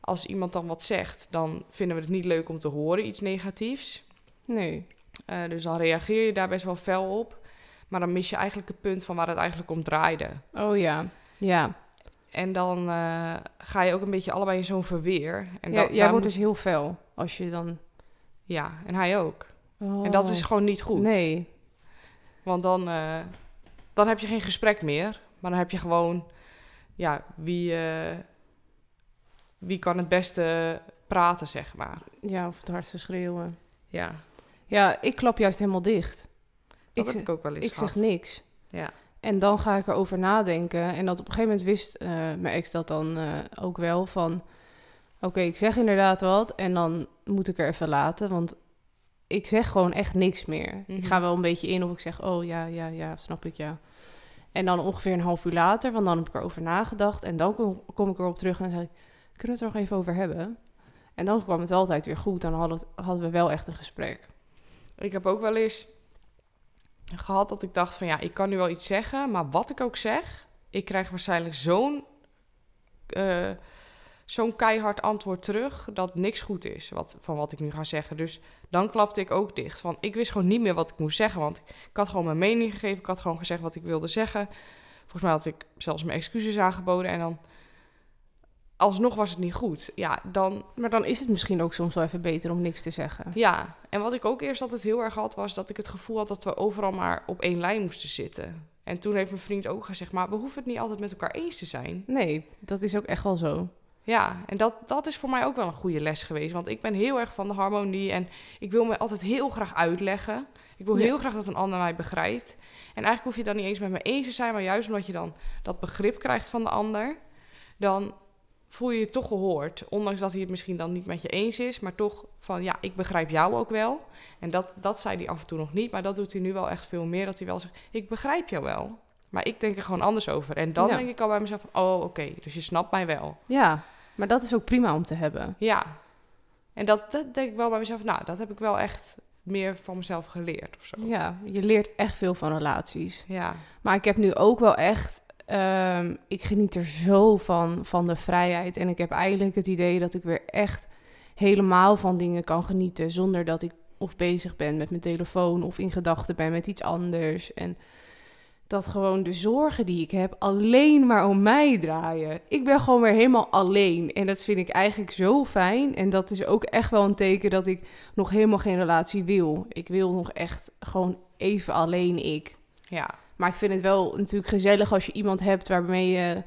als iemand dan wat zegt, dan vinden we het niet leuk om te horen, iets negatiefs. Nee. Eh, dus dan reageer je daar best wel fel op. Maar dan mis je eigenlijk het punt van waar het eigenlijk om draaide. Oh ja. Ja. En dan eh, ga je ook een beetje allebei in zo'n verweer. En Ja, jij wordt moet- dus heel fel als je dan... Ja, en hij ook. En dat is Oh. gewoon niet goed. Nee. Want dan, eh, dan heb je geen gesprek meer. Maar dan heb je gewoon... Ja, wie, eh, wie kan het beste praten, zeg maar. Ja, of het hardste schreeuwen. Ja, Ja, ik klap juist helemaal dicht. dat Ik, heb zeg- ik ook wel eens ik zeg niks. Ja. En dan ga ik erover nadenken. En dat op een gegeven moment wist eh, mijn ex dat dan eh, ook wel van... Oké, ik zeg inderdaad wat en dan moet ik er even laten. Want ik zeg gewoon echt niks meer. Ik Mhm. ga wel een beetje in of ik zeg... Oh ja, ja, ja, snap ik, ja. En dan ongeveer een half uur later, want dan heb ik erover nagedacht. En dan kom, kom ik erop terug en dan zeg ik... Kunnen we het er nog even over hebben? En dan kwam het altijd weer goed. Dan hadden, het- hadden we wel echt een gesprek. Ik heb ook wel eens gehad dat ik dacht van ja, ik kan nu wel iets zeggen, maar wat ik ook zeg, ik krijg waarschijnlijk zo'n eh, zo'n keihard antwoord terug dat niks goed is wat, van wat ik nu ga zeggen. Dus dan klapte ik ook dicht. Van, ik wist gewoon niet meer wat ik moest zeggen, want ik had gewoon mijn mening gegeven. Ik had gewoon gezegd wat ik wilde zeggen. Volgens mij had ik zelfs mijn excuses aangeboden en dan alsnog was het niet goed. Ja, dan Maar dan is het misschien ook soms wel even beter om niks te zeggen. ja, en wat ik ook eerst altijd heel erg had, was dat ik het gevoel had dat we overal maar op één lijn moesten zitten. En toen heeft mijn vriend ook gezegd, maar we hoeven het niet altijd met elkaar eens te zijn. Nee, dat is ook echt wel zo. Ja, en dat, dat is voor mij ook wel een goede les geweest. Want ik ben heel erg van de harmonie en ik wil me altijd heel graag uitleggen. Ik wil Ja. heel graag dat een ander mij begrijpt. En eigenlijk hoef je dan niet eens met me eens te zijn, maar juist omdat je dan dat begrip krijgt van de ander, dan voel je je toch gehoord. Ondanks dat hij het misschien dan niet met je eens is, maar toch van ja, ik begrijp jou ook wel. En dat, dat zei hij af en toe nog niet, maar dat doet hij nu wel echt veel meer. Dat hij wel zegt, ik begrijp jou wel. Maar ik denk er gewoon anders over. En dan Ja. denk ik al bij mezelf van, oh oké, dus je snapt mij wel. Ja, maar dat is ook prima om te hebben. Ja. En dat, dat denk ik wel bij mezelf, nou, dat heb ik wel echt meer van mezelf geleerd of zo. Ja, je leert echt veel van relaties. Ja, Maar ik heb nu ook wel echt... ehm, ik geniet er zo van, van de vrijheid. En ik heb eigenlijk het idee dat ik weer echt helemaal van dingen kan genieten... zonder dat ik of bezig ben met mijn telefoon... of in gedachten ben met iets anders. En dat gewoon de zorgen die ik heb alleen maar om mij draaien. Ik ben gewoon weer helemaal alleen. En dat vind ik eigenlijk zo fijn. En dat is ook echt wel een teken dat ik nog helemaal geen relatie wil. Ik wil nog echt gewoon even alleen ik. ja, Maar ik vind het wel natuurlijk gezellig als je iemand hebt waarmee je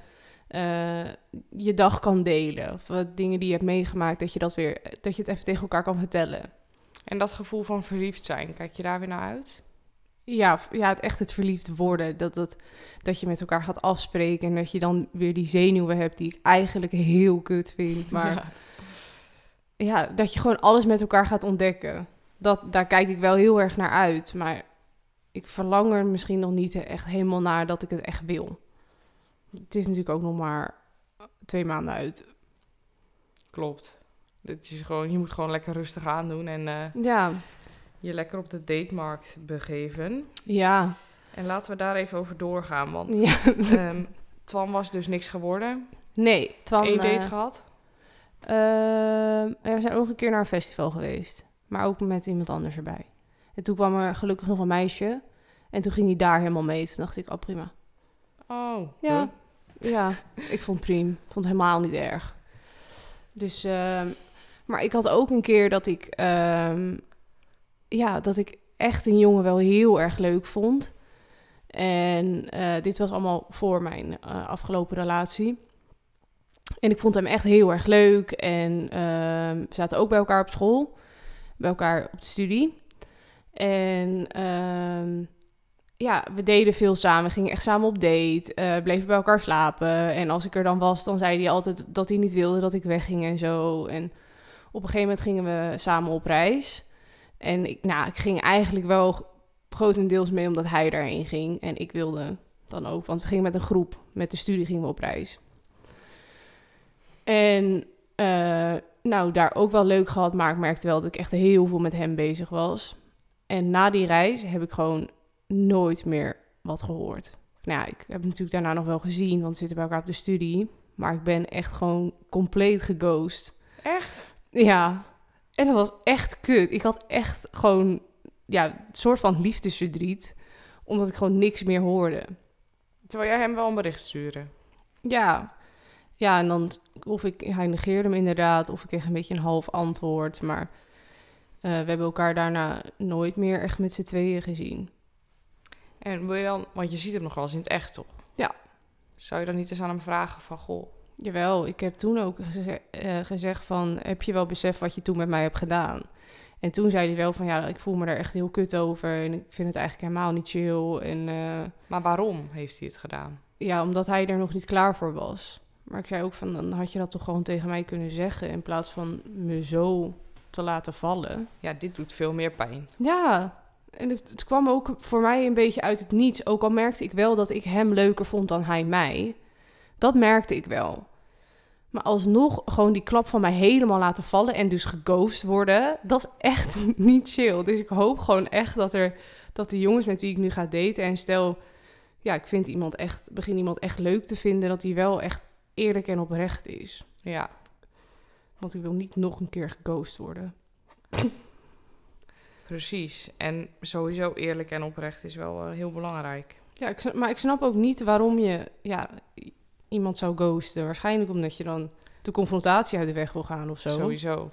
eh, je dag kan delen. Of wat dingen die je hebt meegemaakt, dat je, dat, weer, dat je het even tegen elkaar kan vertellen. En dat gevoel van verliefd zijn, kijk je daar weer naar uit? Ja, ja het echt het verliefd worden. Dat, dat, dat je met elkaar gaat afspreken en dat je dan weer die zenuwen hebt die ik eigenlijk heel kut vind. Maar Ja. ja, dat je gewoon alles met elkaar gaat ontdekken. Dat, daar kijk ik wel heel erg naar uit. Maar ik verlang er misschien nog niet echt helemaal naar dat ik het echt wil. Het is natuurlijk ook nog maar twee maanden uit. Klopt. Het is gewoon, je moet gewoon lekker rustig aandoen en eh, Ja, je lekker op de datemarkt begeven. ja, En laten we daar even over doorgaan, want ja. ehm Twan was dus niks geworden. Nee, Twan... Eén date eh, gehad. ehm, we zijn ook een keer naar een festival geweest. Maar ook met iemand anders erbij. En toen kwam er gelukkig nog een meisje. En toen ging hij daar helemaal mee. Toen dacht ik, oh prima. Oh, Ja, huh? ja, ik vond het prima. Ik vond het helemaal niet erg. Dus, ehm, maar ik had ook een keer dat ik, ehm, ja, dat ik echt een jongen wel heel erg leuk vond. En eh, dit was allemaal voor mijn eh, afgelopen relatie. En ik vond hem echt heel erg leuk. En ehm, we zaten ook bij elkaar op school. Bij elkaar op de studie. En ja, we deden veel samen. We gingen echt samen op date. eh, bleven bij elkaar slapen. En als ik er dan was, dan zei hij altijd dat hij niet wilde dat ik wegging en zo. En op een gegeven moment gingen we samen op reis. En ik, nou, ik ging eigenlijk wel grotendeels mee omdat hij daarheen ging. En ik wilde dan ook, want we gingen met een groep. Met de studie gingen we op reis. En eh, nou, daar ook wel leuk gehad, maar ik merkte wel dat ik echt heel veel met hem bezig was. En na die reis heb ik gewoon nooit meer wat gehoord. Nou ja, ik heb hem natuurlijk daarna nog wel gezien, want we zitten bij elkaar op de studie. Maar ik ben echt gewoon compleet geghost. Echt? Ja, en dat was echt kut. Ik had echt gewoon, ja, een soort van liefdesverdriet. Omdat ik gewoon niks meer hoorde. Terwijl jij hem wel een bericht stuurde. Ja, ja en dan, of ik, hij negeerde me inderdaad, of ik kreeg een beetje een half antwoord. Maar eh, we hebben elkaar daarna nooit meer echt met z'n tweeën gezien. En wil je dan, want je ziet hem nog wel eens in het echt, toch? Ja. Zou je dan niet eens aan hem vragen van, goh, Jawel, ik heb toen ook geze- eh, gezegd van, heb je wel besef wat je toen met mij hebt gedaan? En toen zei hij wel van, ja, ik voel me daar echt heel kut over en ik vind het eigenlijk helemaal niet chill. En eh, maar waarom heeft hij het gedaan? ja, omdat hij er nog niet klaar voor was. Maar ik zei ook van, dan had je dat toch gewoon tegen mij kunnen zeggen in plaats van me zo te laten vallen. Ja, dit doet veel meer pijn. Ja, en het, kwam ook voor mij een beetje uit het niets. Ook al merkte ik wel dat ik hem leuker vond dan hij mij. Dat merkte ik wel. Maar alsnog gewoon die klap van mij helemaal laten vallen en dus geghost worden, dat is echt niet chill. Dus ik hoop gewoon echt dat er dat de jongens met wie ik nu ga daten en stel, ja, ik vind iemand echt, begin iemand echt leuk te vinden, dat die wel echt eerlijk en oprecht is. Ja, Want ik wil niet nog een keer geghost worden. Precies. En sowieso eerlijk en oprecht is wel eh, heel belangrijk. Ja, ik, maar ik snap ook niet waarom je ja, iemand zou ghosten. Waarschijnlijk omdat je dan de confrontatie uit de weg wil gaan of zo. Sowieso.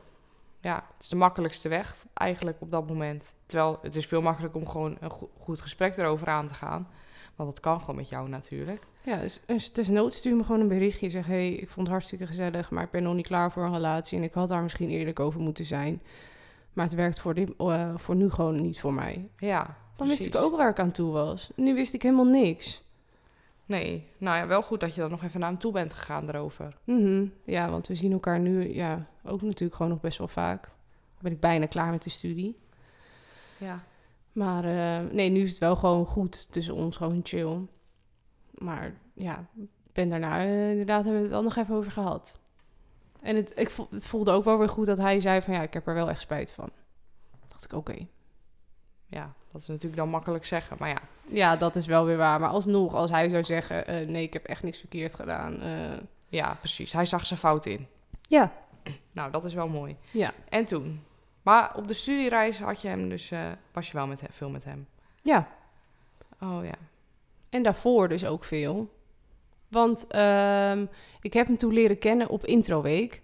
Ja, het is de makkelijkste weg eigenlijk op dat moment. Terwijl het is veel makkelijker om gewoon een go- goed gesprek erover aan te gaan. Want dat kan gewoon met jou natuurlijk. Ja, dus, dus desnoods stuur me gewoon een berichtje. Zeg, hey, ik vond het hartstikke gezellig, maar ik ben nog niet klaar voor een relatie. En ik had daar misschien eerlijk over moeten zijn. Maar het werkt voor, dit, eh, voor nu gewoon niet voor mij. Ja, Dan wist ik ook waar ik aan toe was. Nu wist ik helemaal niks. Nee, nou ja, wel goed dat je dan nog even naar hem toe bent gegaan erover. Mhm. Ja, want we zien elkaar nu ja, ook natuurlijk gewoon nog best wel vaak. Dan ben ik bijna klaar met de studie. Ja. Maar eh, nee, nu is het wel gewoon goed tussen ons, gewoon chill. Maar ja, ben daarna eh, inderdaad hebben we het al nog even over gehad. En het, ik, vo- het voelde ook wel weer goed dat hij zei van ja, ik heb er wel echt spijt van. Dacht ik, oké. Ja, dat is natuurlijk dan makkelijk zeggen. Maar ja, Ja, dat is wel weer waar. Maar alsnog, als hij zou zeggen, eh, nee, ik heb echt niks verkeerd gedaan. eh, ja, precies. Hij zag zijn fout in. ja, Nou, dat is wel mooi. ja, En toen? Maar op de studiereis had je hem dus, eh, was je wel met hem, veel met hem. ja. Oh ja. En daarvoor dus ook veel. Want ehm, ik heb hem toen leren kennen op introweek.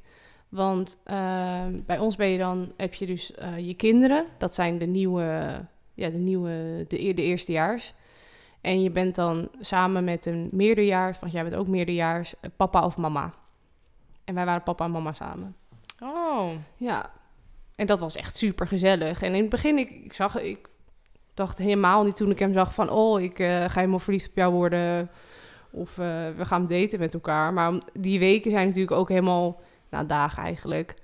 Want ehm, bij ons ben je dan, heb je dus eh, je kinderen. Dat zijn de nieuwe, ja, de nieuwe, de, de eerstejaars. En je bent dan samen met een meerderjaars, want jij bent ook meerderjaars, eh, papa of mama. En wij waren papa en mama samen. Oh, Ja, en dat was echt super gezellig. En in het begin, ik, ik zag, ik dacht helemaal niet toen ik hem zag van, oh, ik eh, ga helemaal verliefd op jou worden. Of eh, we gaan daten met elkaar. Maar die weken zijn natuurlijk ook helemaal, nou, dagen eigenlijk,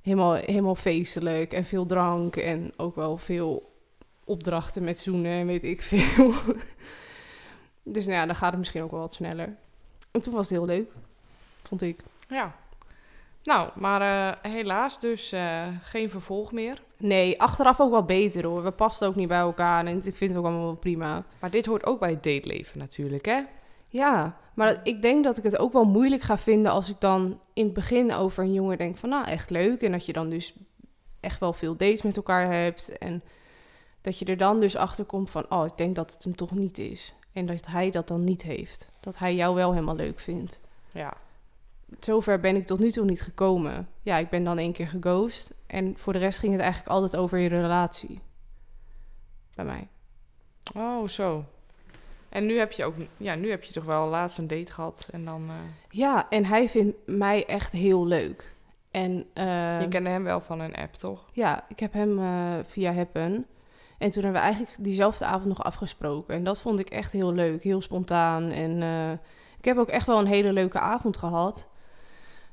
helemaal, helemaal feestelijk en veel drank en ook wel veel opdrachten met zoenen en weet ik veel. dus nou ja, dan gaat het misschien ook wel wat sneller. En toen was het heel leuk, vond ik. ja. Nou, maar eh, helaas dus eh, geen vervolg meer. Nee, achteraf ook wel beter hoor. We pasten ook niet bij elkaar en ik vind het ook allemaal wel prima. Maar dit hoort ook bij het dateleven natuurlijk, hè? Ja, maar ik denk dat ik het ook wel moeilijk ga vinden als ik dan in het begin over een jongen denk van nou echt leuk. En dat je dan dus echt wel veel dates met elkaar hebt. En dat je er dan dus achter komt van oh ik denk dat het hem toch niet is. En dat hij dat dan niet heeft. Dat hij jou wel helemaal leuk vindt. Ja. Zover ben ik tot nu toe niet gekomen. Ja, ik ben dan één keer geghost. En voor de rest ging het eigenlijk altijd over je relatie. Bij mij. Oh, zo. En nu heb je ook, ja, nu heb je toch wel laatst een date gehad en dan, eh, Ja, en hij vindt mij echt heel leuk. En eh, je kende hem wel van een app, toch? ja, ik heb hem eh, via Happen. En toen hebben we eigenlijk diezelfde avond nog afgesproken. En dat vond ik echt heel leuk, heel spontaan. En eh, ik heb ook echt wel een hele leuke avond gehad.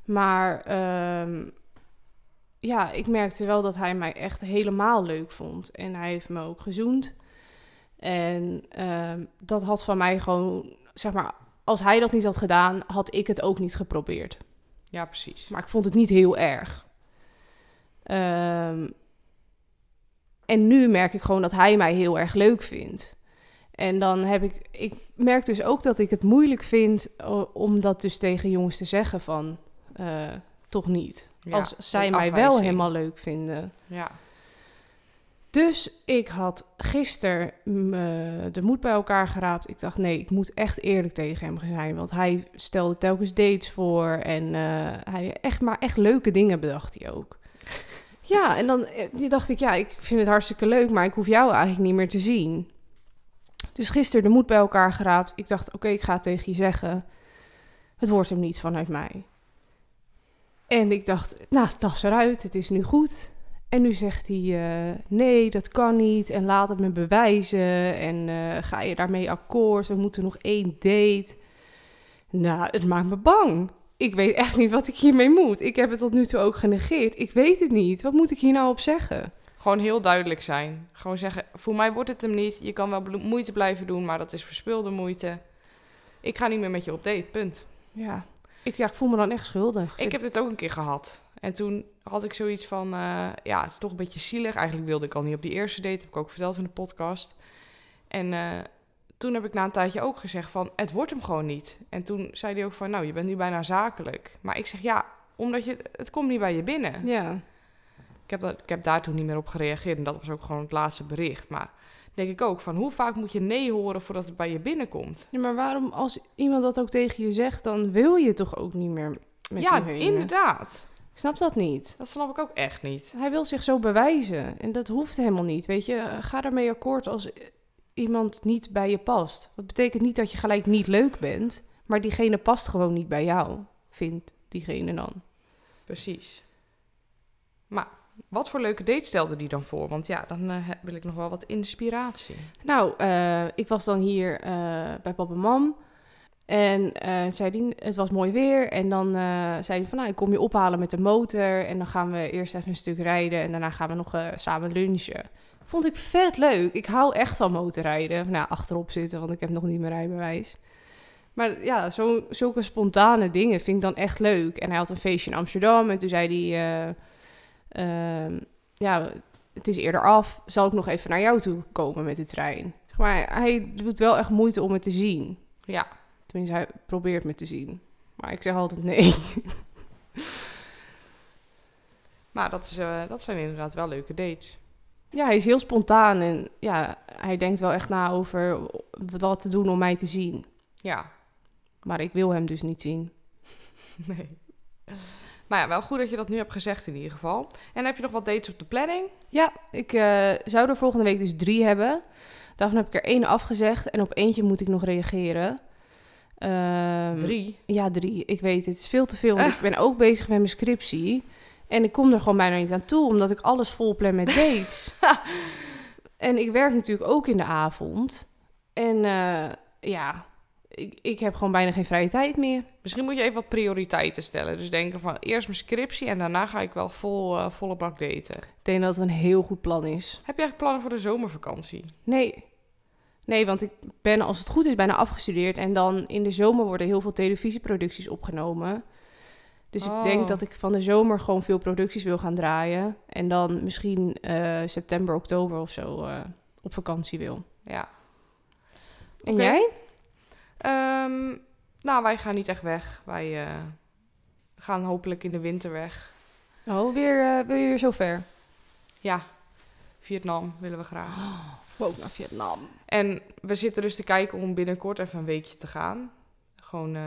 Maar ehm, ja, ik merkte wel dat hij mij echt helemaal leuk vond. En hij heeft me ook gezoend. En ehm, dat had van mij gewoon, zeg maar, als hij dat niet had gedaan, had ik het ook niet geprobeerd. Ja, precies. Maar ik vond het niet heel erg. Ehm, en nu merk ik gewoon dat hij mij heel erg leuk vindt. En dan heb ik... Ik merk dus ook dat ik het moeilijk vind om dat dus tegen jongens te zeggen van... eh, toch niet. Ja, Als zij mij wel helemaal leuk vinden. Ja, Dus ik had gisteren mm, eh, de moed bij elkaar geraapt. Ik dacht, nee, ik moet echt eerlijk tegen hem zijn. Want hij stelde telkens dates voor. En eh, hij echt maar echt leuke dingen bedacht hij ook. Ja, en dan eh, dacht ik, ja, ik vind het hartstikke leuk, maar ik hoef jou eigenlijk niet meer te zien. Dus gisteren de moed bij elkaar geraapt. Ik dacht, oké, ik ga tegen je zeggen. Het wordt hem niet vanuit mij. En ik dacht, nou, dat is eruit. Het is nu goed. En nu zegt hij, eh, nee, dat kan niet. En laat het me bewijzen. En eh, ga je daarmee akkoord? We moeten nog één date. Nou, het maakt me bang. Ik weet echt niet wat ik hiermee moet. Ik heb het tot nu toe ook genegeerd. Ik weet het niet. Wat moet ik hier nou op zeggen? gewoon heel duidelijk zijn. Gewoon zeggen, voor mij wordt het hem niet. Je kan wel moeite blijven doen, maar dat is verspilde moeite. Ik ga niet meer met je op date, punt. Ja, ik, ja, ik voel me dan echt schuldig. Ik heb dit ook een keer gehad. En toen had ik zoiets van, eh, ja, het is toch een beetje zielig. Eigenlijk wilde ik al niet op die eerste date, heb ik ook verteld in de podcast. En eh, toen heb ik na een tijdje ook gezegd van, het wordt hem gewoon niet. En toen zei hij ook van, nou, je bent nu bijna zakelijk. Maar ik zeg, ja, omdat je, het komt niet bij je binnen. Ja, Ik heb, dat, ik heb daar toen niet meer op gereageerd. En dat was ook gewoon het laatste bericht. Maar denk ik ook van, hoe vaak moet je nee horen voordat het bij je binnenkomt? ja, maar waarom als iemand dat ook tegen je zegt, dan wil je toch ook niet meer met ja, inderdaad. Snap dat niet. Dat snap ik ook echt niet. Hij wil zich zo bewijzen en dat hoeft helemaal niet. Weet je, ga ermee akkoord als iemand niet bij je past. Dat betekent niet dat je gelijk niet leuk bent, maar diegene past gewoon niet bij jou, vindt diegene dan. Precies. Maar wat voor leuke date stelde die dan voor? Want ja, dan eh, wil ik nog wel wat inspiratie. Nou, eh, ik was dan hier eh, bij papa en mam. En eh, zei die, het was mooi weer. En dan eh, zei hij van, nou, ik kom je ophalen met de motor. En dan gaan we eerst even een stuk rijden. En daarna gaan we nog eh, samen lunchen. Vond ik vet leuk. Ik hou echt van motorrijden. Nou, achterop zitten, want ik heb nog niet mijn rijbewijs. Maar ja, zo, zulke spontane dingen vind ik dan echt leuk. En hij had een feestje in Amsterdam. En toen zei hij... eh, ehm, ja, het is eerder af. Zal ik nog even naar jou toe komen met de trein? Maar hij doet wel echt moeite om het te zien. Ja, Tenminste, hij probeert me te zien. Maar ik zeg altijd nee. maar dat, is, eh, dat zijn inderdaad wel leuke dates. Ja, hij is heel spontaan en ja, hij denkt wel echt na over wat te doen om mij te zien. Ja, Maar ik wil hem dus niet zien. nee. Maar ja, wel goed dat je dat nu hebt gezegd in ieder geval. En heb je nog wat dates op de planning? Ja, ik eh, zou er volgende week dus drie hebben. Daarvan heb ik er één afgezegd en op eentje moet ik nog reageren. Ehm, Drie. Ja, drie. Ik weet het. Is veel te veel. Want ik ben ook bezig met mijn scriptie. En ik kom er gewoon bijna niet aan toe, omdat ik alles vol plan met dates. en ik werk natuurlijk ook in de avond. En eh, ja, ik, ik heb gewoon bijna geen vrije tijd meer. Misschien moet je even wat prioriteiten stellen. Dus denken van eerst mijn scriptie en daarna ga ik wel vol, eh, volle bak daten. Ik denk dat het een heel goed plan is. Heb je eigenlijk plannen voor de zomervakantie? Nee. Nee, want ik ben als het goed is bijna afgestudeerd. En dan in de zomer worden heel veel televisieproducties opgenomen. Dus Oh. ik denk dat ik van de zomer gewoon veel producties wil gaan draaien. En dan misschien eh, september, oktober of zo eh, op vakantie wil. Ja. En jij? Ehm, nou, wij gaan niet echt weg. Wij eh, gaan hopelijk in de winter weg. Oh, weer, wil je weer zo ver? Ja, Vietnam willen we graag. Ook naar Vietnam. En we zitten dus te kijken om binnenkort even een weekje te gaan. Gewoon eh,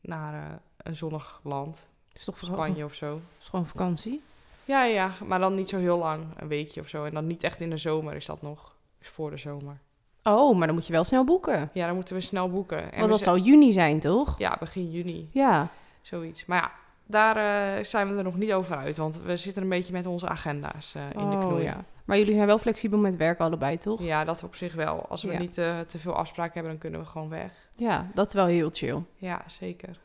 naar eh, een zonnig land. Het is toch Spanje of zo. Het is gewoon vakantie? Ja, ja, maar dan niet zo heel lang. Een weekje of zo. En dan niet echt in de zomer is dat nog. Is voor de zomer. Oh, maar dan moet je wel snel boeken. Ja, dan moeten we snel boeken. En Want dat zal juni zijn, toch? Ja, begin juni, Ja. zoiets. Maar ja, daar eh, zijn we er nog niet over uit. Want we zitten een beetje met onze agenda's eh, in de Oh, knoei. ja. Maar jullie zijn wel flexibel met werken allebei, toch? Ja, dat op zich wel. Als we Ja. niet eh, te veel afspraken hebben, dan kunnen we gewoon weg. Ja, dat is wel heel chill. Ja, zeker.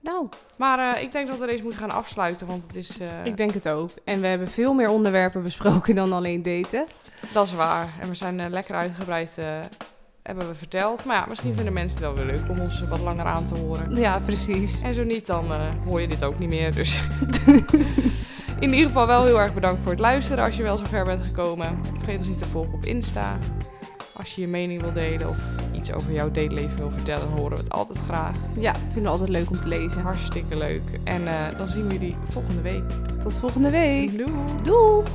Nou, Maar ik denk dat we deze moeten gaan afsluiten, want het is... ik denk het ook. En we hebben veel meer onderwerpen besproken dan alleen daten. Dat is waar. En we zijn lekker uitgebreid, hebben we verteld. Maar ja, misschien vinden mensen het wel weer leuk om ons wat langer aan te horen. Ja, precies. En zo niet, dan eh, hoor je dit ook niet meer. Dus in ieder geval wel heel erg bedankt voor het luisteren als je wel zo ver bent gekomen. Vergeet ons niet te volgen op Insta. Als je je mening wil delen of iets over jouw dateleven wil vertellen, dan horen we het altijd graag. Ja, vinden we altijd leuk om te lezen. Hartstikke leuk. En eh, dan zien we jullie volgende week. Tot volgende week. Doeg!